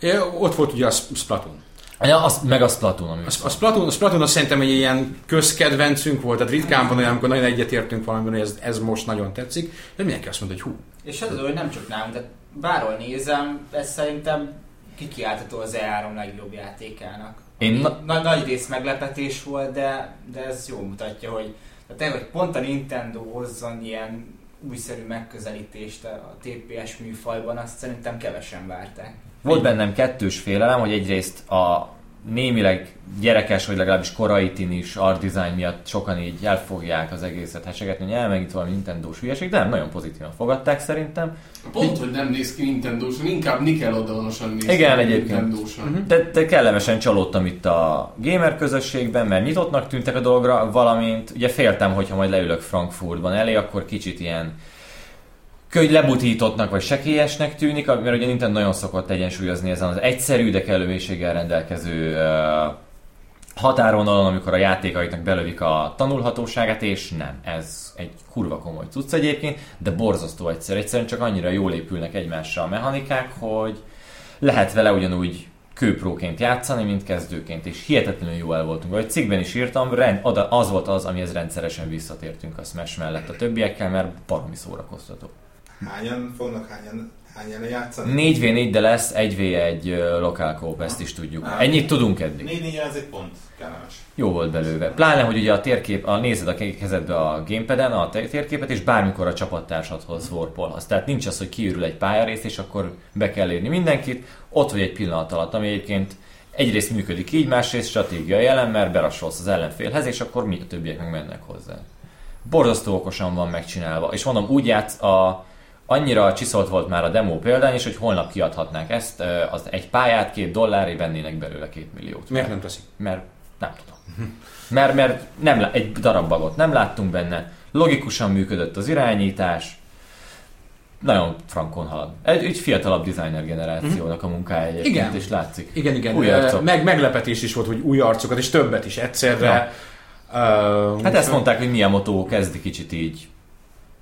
Ja, ott volt ugye a Sp- Splatoon. Ja, az, meg a Splatoon, ami A, a Splatoon, a Splatoon azt szerintem egy ilyen közkedvencünk volt, tehát ritkán van olyan, amikor nagyon egyetértünk valamiben, hogy ez, ez most nagyon tetszik, de mindenki azt mondta, hogy hú, És az, hogy nem csak nálunk, tehát bárhol nézem, ez szerintem kikiáltató az E3 legjobb játékának. Én na- nagy rész meglepetés volt, de, de ez jól mutatja, hogy, tehát, hogy pont a Nintendo hozzon ilyen újszerű megközelítést a TPS műfajban, azt szerintem kevesen várták. Volt bennem kettős félelem, hogy egyrészt a némileg gyerekes, vagy legalábbis korai is art design miatt sokan így elfogják az egészet hesegetni, hogy elmegint valami Nintendo-s hülyeség, de nem, nagyon pozitívan fogadták szerintem. Pont, hogy nem néz ki Nintendo-san, inkább Nickelodeonosan néz Igen, ki egyébként. Nintendo-san. De, de kellemesen csalódtam itt a gamer közösségben, mert nyitottnak tűntek a dologra, valamint ugye féltem, hogyha majd leülök Frankfurtban elé, akkor kicsit ilyen könny lebutítottnak vagy sekélyesnek tűnik, mert ugye Nintendo nagyon szokott egyensúlyozni ezen az egyszerű, de kellő mélységgel rendelkező határvonalon, amikor a játékaiknak belövik a tanulhatóságát, és nem. Ez egy kurva komoly cucc egyébként, de borzasztó egyszer. Egyszerűen csak annyira jól épülnek egymással a mechanikák, hogy lehet vele ugyanúgy kőpróként játszani, mint kezdőként, és hihetetlenül jó el voltunk. Vagy cikkben is írtam, rend, az volt az, amihez rendszeresen visszatértünk a Smash mellett a többiekkel, mert baromi szórakoztató. Hányan fognak hányan, hányan játszani? 4v4, de lesz 1v1 ö, lokál kóp, ezt is tudjuk. Á. Ennyit tudunk eddig. 4 4 ez egy pont kellemes. Jó volt belőle. Pláne, hogy ugye a térkép, a, nézed a kezedbe a gamepad a térképet, és bármikor a csapattársadhoz warpolhatsz. Tehát nincs az, hogy kiürül egy pályarészt, és akkor be kell érni mindenkit. Ott vagy egy pillanat alatt, ami egyébként egyrészt működik így, másrészt stratégiai elem, mert berasolsz az ellenfélhez, és akkor mi a többiek meg mennek hozzá. Borzasztó okosan van megcsinálva. És mondom, úgy játsz a, annyira csiszolt volt már a demo példány is, hogy holnap kiadhatnák ezt, az egy pályát két dollárért vennének belőle két milliót. miért nem teszik? Mert nem tudom. Mert, mert nem, egy darab bagot nem láttunk benne, logikusan működött az irányítás, nagyon frankon halad. Egy, egy fiatalabb designer generációnak a munkája egyébként, Igen. és látszik. Igen, igen. Új arcok. meg, meglepetés is volt, hogy új arcokat, és többet is egyszerre. Uh, Hát ezt mondták, hogy Miyamoto kezdi kicsit így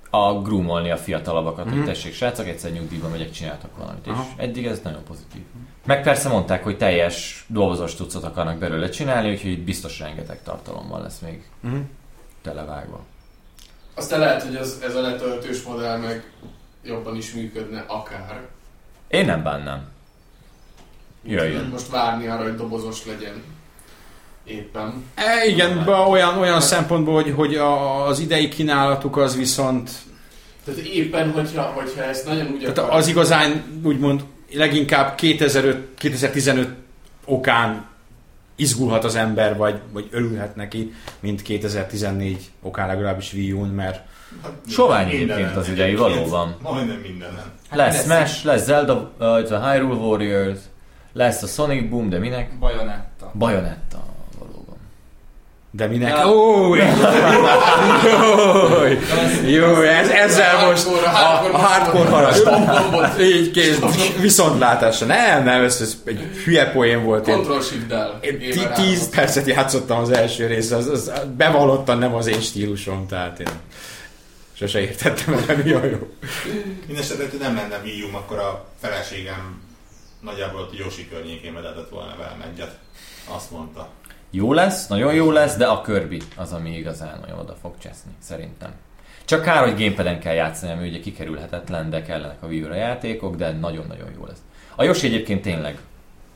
a groomolni a fiatalabbakat, hogy Mhm. tessék srácok, egyszer nyugdíjba megyek, csináltak valamit. És Aha. eddig ez nagyon pozitív. Meg persze mondták, hogy teljes dolgozós tucot akarnak belőle csinálni, úgyhogy itt biztos rengeteg tartalommal lesz még Uh-huh. televágva. Aztán lehet, hogy ez, ez a letöltős modell meg jobban is működne akár. Én nem bánnám. Jöjjön. Most várni arra, hogy dobozos legyen éppen. E, igen, be olyan, olyan szempontból, hogy, hogy a, az idei kínálatuk az viszont Tehát éppen, hogyha, hogyha ezt nagyon úgy tehát akar- az igazán úgymond leginkább 2005, 2015 okán izgulhat az ember, vagy, vagy örülhet neki, mint 2014 okán legalábbis Wii U-n, mert Hát, Sovány egyébként az idei, valóban. Majdnem mindenen. Lesz Smash, lesz Zelda, uh, illetve Hyrule Warriors, lesz a Sonic Boom, de minek? Bajonetta. Bayonetta, valóban. De minek? Ja. Ó, jó, jó, ez, ezzel most a, a hardcore haraszt. Így kész, viszontlátásra. Nem, nem, ez, ez egy hülye poén volt. Control shift-del. tíz percet játszottam az első részre, az, az bevallottan nem az én stílusom, tehát én sose értettem el, mi a jó. Mindenesetre, hogy nem lenne Wii U, akkor a feleségem nagyjából ott Yoshi környékén vezetett volna velem egyet. Azt mondta. Jó lesz, nagyon jó lesz, de a Kirby az, ami igazán nagyon oda fog cseszni, szerintem. Csak kár, hogy gamepad kell játszani, ami ugye kikerülhetetlen, de kellenek a Wii játékok, de nagyon-nagyon jó lesz. A Yoshi egyébként tényleg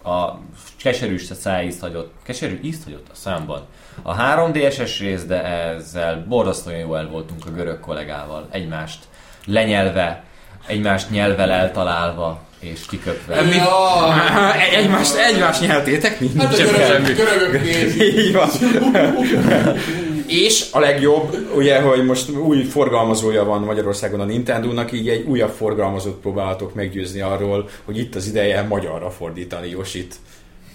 a keserűs szájízt hagyott, keserű ízt hagyott a számban. A 3DSS rész, de ezzel borzasztóan jó el voltunk a görög kollégával, egymást lenyelve, egymást nyelvel eltalálva és kiköpve. Mi? Ja, Egymást, egymást nyeltétek? Nincs hát a semmi. görögök, görögök nézik. Így van. És a legjobb, ugye, hogy most új forgalmazója van Magyarországon a Nintendo-nak, így egy újabb forgalmazót próbáltok meggyőzni arról, hogy itt az ideje magyarra fordítani Yoshit.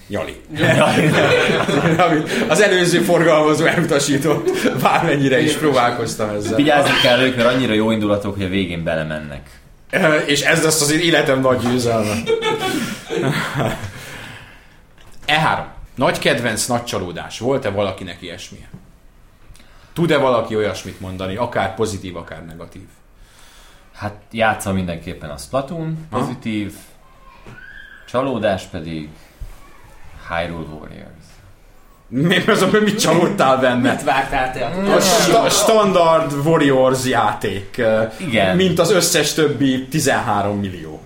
Nyali. Amit az előző forgalmazó elutasított, bármennyire is próbálkoztam ezzel. Vigyázni kell ők, mert annyira jó indulatok, hogy a végén belemennek. És ez lesz az én életem nagy győzelme. E3. Nagy kedvenc, nagy csalódás. Volt-e valakinek ilyesmi? Tud-e valaki olyasmit mondani, akár pozitív, akár negatív? Hát játsza mindenképpen a Splatoon, Ha? pozitív, csalódás pedig Hyrule Warriors. Mi az, hogy mit csalódtál benne? Mit vártál te? A sta- standard Warriors játék. Igen. Mint az összes többi 13 millió.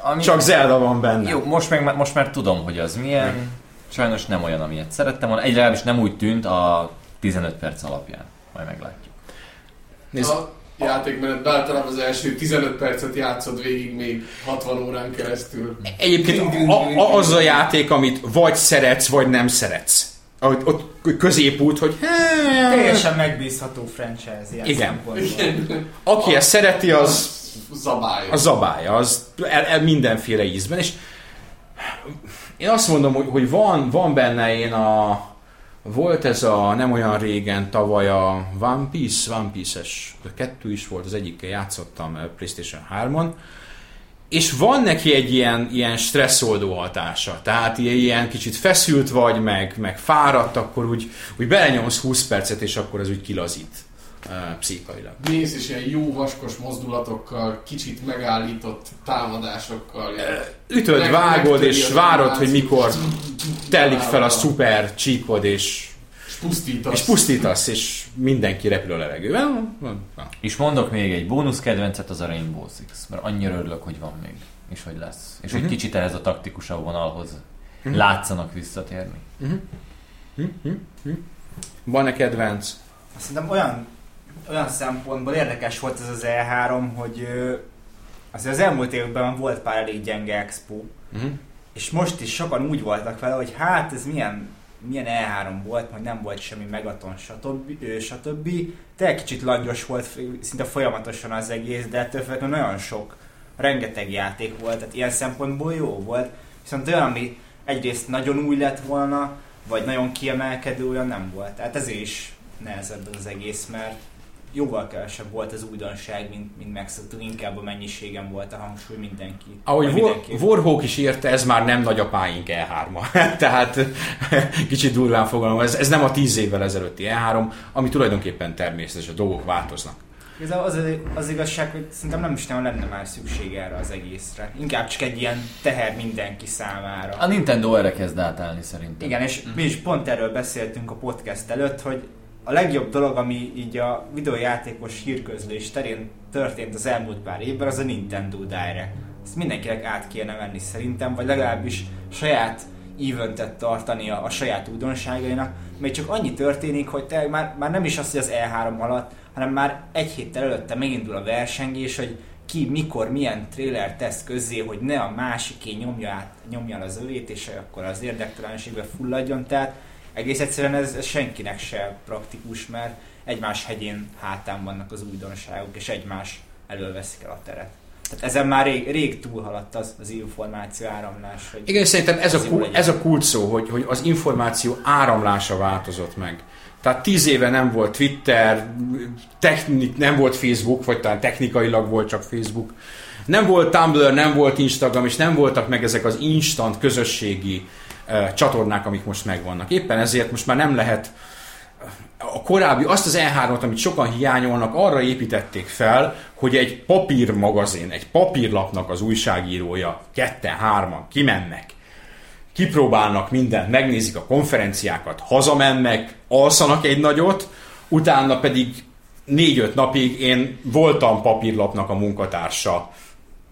Ami, Csak Zelda van benne. Jó, most, meg, most már tudom, hogy az milyen. Sajnos nem olyan, amilyet szerettem volna. Egy legalábbis nem úgy tűnt a 15 perc alapján. Majd meglátjuk. Nézd, A játékmenetben általában az első 15 percet játszod végig még 60 órán keresztül. Egyébként a, a, az a játék, amit vagy szeretsz, vagy nem szeretsz. Ott, ott középút, hogy Teljesen megbízható franchise ilyen Igen. szempontból. aki ezt szereti, az Zabálja. a zabálja, az el, el mindenféle ízben, és én azt mondom, hogy, hogy van, van benne én a volt ez a nem olyan régen tavaly a One Piece, One Piece-es, kettő is volt, az egyikkel játszottam eh, Playstation 3-on, és van neki egy ilyen, ilyen stresszoldó hatása. Tehát ilyen, kicsit feszült vagy, meg, meg fáradt, akkor úgy, úgy belenyomsz 20 percet, és akkor ez úgy kilazít uh, pszichailag. Mész is ilyen jó vaskos mozdulatokkal, kicsit megállított támadásokkal. ilyen- Ütöd, vágod, és várod, hogy mikor telik fel a szuper csíkod, És pusztítasz. és pusztítasz, és mindenki repül a levegőben. És mondok még egy bónusz kedvencet, az a Rainbow Six, mert annyira örülök, hogy van még, és hogy lesz. És hogy Mhm. kicsit ehhez a taktikusabb vonalhoz látszanak visszatérni. Van-e kedvenc? Szerintem olyan, olyan szempontból érdekes volt ez az E3, hogy azért az elmúlt években volt pár elég gyenge expo, Uh-huh. és most is sokan úgy voltak vele, hogy hát ez milyen, milyen E3 volt, hogy nem volt semmi megaton, stb. stb. De kicsit langyos volt, szinte folyamatosan az egész, de ettől függetlenül nagyon sok, rengeteg játék volt, tehát ilyen szempontból jó volt. Viszont olyan, ami egyrészt nagyon új lett volna, vagy nagyon kiemelkedő, olyan nem volt. Tehát ezért is nehezebb ez az egész, mert jóval kevesebb volt az újdonság, mint, mint megszoktuk, inkább a mennyiségen volt a hangsúly mindenki. Ahogy mindenki. Warhawk is írta, ez már nem nagyapáink E3-a. Tehát kicsit durván fogalmam, ez, ez nem a 10 évvel ezelőtti E3, ami tulajdonképpen természetes, a dolgok változnak. Igazából az, az igazság, hogy szerintem nem is nem lenne már szükség erre az egészre. Inkább csak egy ilyen teher mindenki számára. A Nintendo erre kezd átállni szerintem. Igen, és mi is pont erről beszéltünk a podcast előtt, hogy a legjobb dolog, ami így a videójátékos hírközlés terén történt az elmúlt pár évben, az a Nintendo Direct. Ezt mindenkinek át kéne venni szerintem, vagy legalábbis saját eventet tartani a, a saját újdonságainak, még csak annyi történik, hogy te már, már nem is az, hogy az E3 alatt, hanem már egy héttel előtte megindul a versengés, hogy ki, mikor, milyen trailer tesz közzé, hogy ne a másiké nyomja, át, nyomja az övét, és akkor az érdektelenségbe fulladjon. Tehát egész egyszerűen ez, ez senkinek se praktikus, mert egymás hegyén hátán vannak az újdonságok, és egymás elől veszik el a teret. Tehát ezen már rég, rég túlhaladt az, az információ áramlás. Hogy Igen, szerintem ez a, kul, ez a kult szó, hogy, hogy az információ áramlása változott meg. Tehát tíz éve nem volt Twitter, technik, nem volt Facebook, vagy talán technikailag volt csak Facebook. Nem volt Tumblr, nem volt Instagram, és nem voltak meg ezek az instant közösségi uh, csatornák, amik most megvannak. Éppen ezért most már nem lehet a korábbi, azt az E3-ot, amit sokan hiányolnak, arra építették fel, hogy egy papírmagazin, egy papírlapnak az újságírója, ketten, hárman kimennek, kipróbálnak mindent, megnézik a konferenciákat, hazamennek, alszanak egy nagyot, utána pedig négy-öt napig én voltam papírlapnak a munkatársa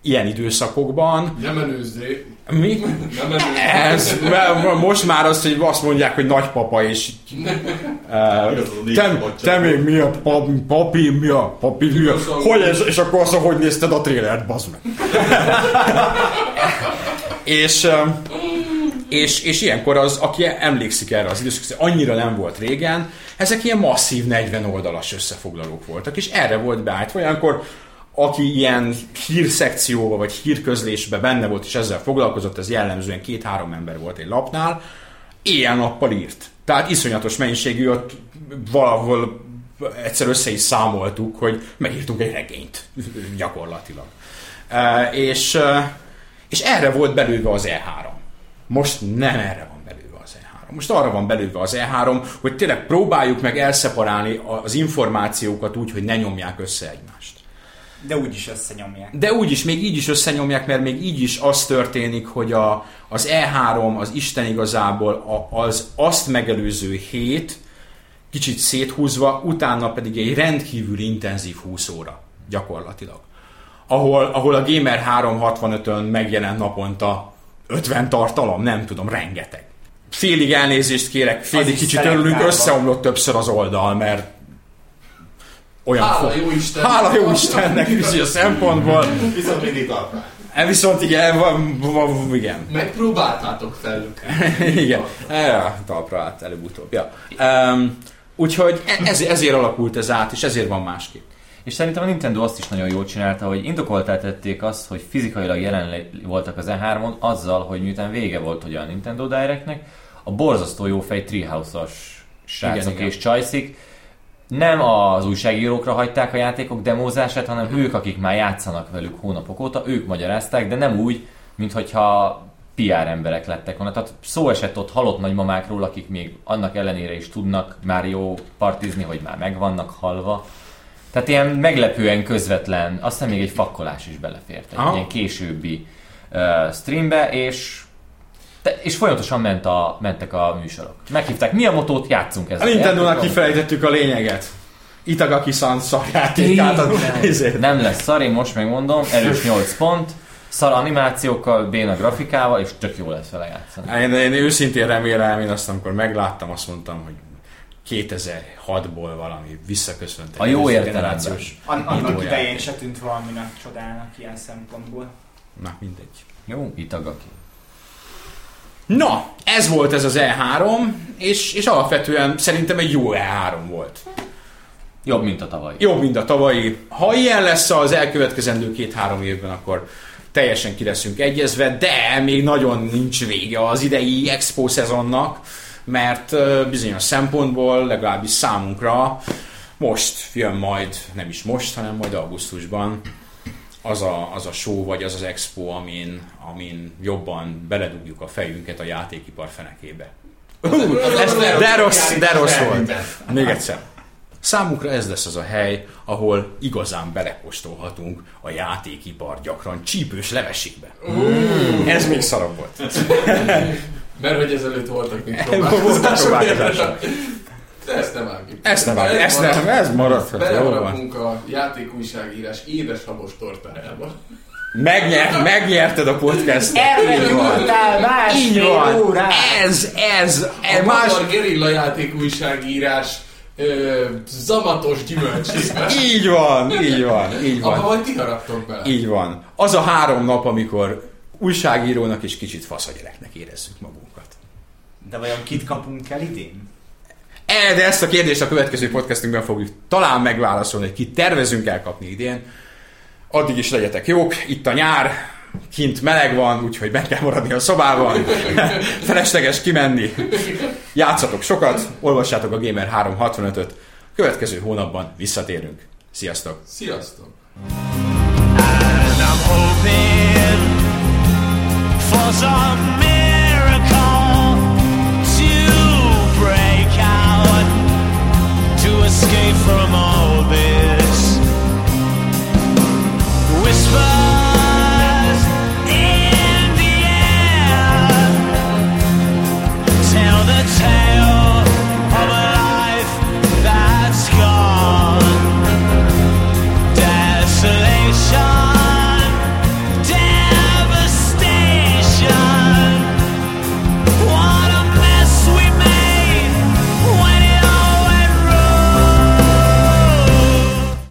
ilyen időszakokban. Nem menőzzé. Mi? Nem menőzzé. Ez, mert most már azt, hogy azt mondják, hogy nagypapa, és uh, te, te még mi a pap, papi, mi a papi, mi a, hogy ez, és akkor azt, hogy nézted a trélert, bazd meg. és, um, és, és ilyenkor az, aki emlékszik erre az időszakra, annyira nem volt régen, ezek ilyen masszív 40 oldalas összefoglalók voltak, és erre volt beállítva. Olyankor aki ilyen hírszekcióba vagy hírközlésbe benne volt és ezzel foglalkozott, ez jellemzően két-három ember volt egy lapnál, éjjel-nappal írt. Tehát iszonyatos mennyiségű, ott valahol egyszer össze is számoltuk, hogy megírtunk egy regényt gyakorlatilag. E, és, e, és erre volt belőve az E3. Most nem erre van belőve az E3. Most arra van belőve az E3, hogy tényleg próbáljuk meg elszeparálni az információkat úgy, hogy ne nyomják össze egymást. De úgyis összenyomják. De úgyis, még így is összenyomják, mert még így is az történik, hogy a, az E3, az Isten igazából a, az azt megelőző hét kicsit széthúzva, utána pedig egy rendkívül intenzív 20 óra gyakorlatilag. Ahol, ahol a Gamer 365-ön megjelent naponta 50 tartalom, nem tudom, rengeteg. Félig elnézést kérek, félig kicsit örülünk, összeomlott többször az oldal, mert olyan Hála jó Isten. Hála jó Istennek bizonyos szempontból. Viszont mindig talpán. E viszont igen, van, van, igen. Megpróbáltátok felük. igen. Ja, talpra állt előbb-utóbb. Ja. Um, úgyhogy e- ez, ezért alakult ez át, és ezért van másképp. És szerintem a Nintendo azt is nagyon jól csinálta, hogy indokoltá tették azt, hogy fizikailag jelen voltak az E3-on, azzal, hogy miután vége volt ugye a Nintendo Directnek, a borzasztó jó fej Treehouse-os srácok Igen, igen. és csajszik nem az újságírókra hagyták a játékok demózását, hanem ők, akik már játszanak velük hónapok óta, ők magyarázták, de nem úgy, mintha PR emberek lettek volna. Tehát szó esett ott halott nagymamákról, akik még annak ellenére is tudnak már jó partizni, hogy már megvannak halva. Tehát ilyen meglepően közvetlen, aztán még egy fakkolás is belefért, egy Aha. ilyen későbbi uh, streambe, és de, és folyamatosan ment a, mentek a műsorok. Meghívták, mi a motót, játszunk A ezzel. Nintendo-nak Játékról. kifelejtettük a lényeget. Itagaki-san szarjátékát. a- ezért. Nem lesz szar, én most megmondom, erős 8 pont, szar animációkkal, béna grafikával, és tök jó lesz vele játszani. Én, én őszintén remélem, én azt amikor megláttam, azt mondtam, hogy 2006-ból valami visszaköszönt. A jó értelemben. generációs An- annak idején se tűnt valaminek csodának ilyen szempontból. Na, mindegy. Jó, Itagaki. Na, ez volt ez az E3, és, és alapvetően szerintem egy jó E3 volt. Jobb, mint a tavaly. Jobb, mint a tavalyi. Ha ilyen lesz az elkövetkezendő két-három évben, akkor teljesen ki leszünk egyezve, de még nagyon nincs vége az idei expo szezonnak, mert bizonyos szempontból, legalábbis számunkra, most jön majd, nem is most, hanem majd augusztusban az a, az a show, vagy az az expo, amin, amin jobban beledugjuk a fejünket a játékipar fenekébe. Hú, ez, de rossz, de rossz volt. Még egyszer. Számunkra ez lesz az a hely, ahol igazán belekóstolhatunk a játékipar gyakran csípős levesébe. Ez még szarabb volt. Mert hogy ezelőtt voltak még próbálkozások. De ezt nem vágjuk. Ezt nem vágjuk, ezt nem, ez maradhat. Belemaradunk a játékújságírás édeshabos tortájába. Megnyert, megnyerted a van. Elmúltál Így másfél van. órát! Ez, ez, A ez más... magyar gerilla játékújságírás ö, zamatos gyümölcsébe. Így van, így van, így Abba van. majd ti haraptok bele. Így van. Az a három nap, amikor újságírónak és kicsit faszagyereknek érezzük magunkat. De vajon kit kapunk el idén? E, de ezt a kérdést a következő podcastünkben fogjuk talán megválaszolni, hogy kit tervezünk elkapni idén. Addig is legyetek jók, itt a nyár, kint meleg van, úgyhogy be kell maradni a szobában, felesleges kimenni. Játszatok sokat, olvassátok a Gamer 365-öt, következő hónapban visszatérünk. Sziasztok! Sziasztok! And I'm hoping for some from all this. Whisper.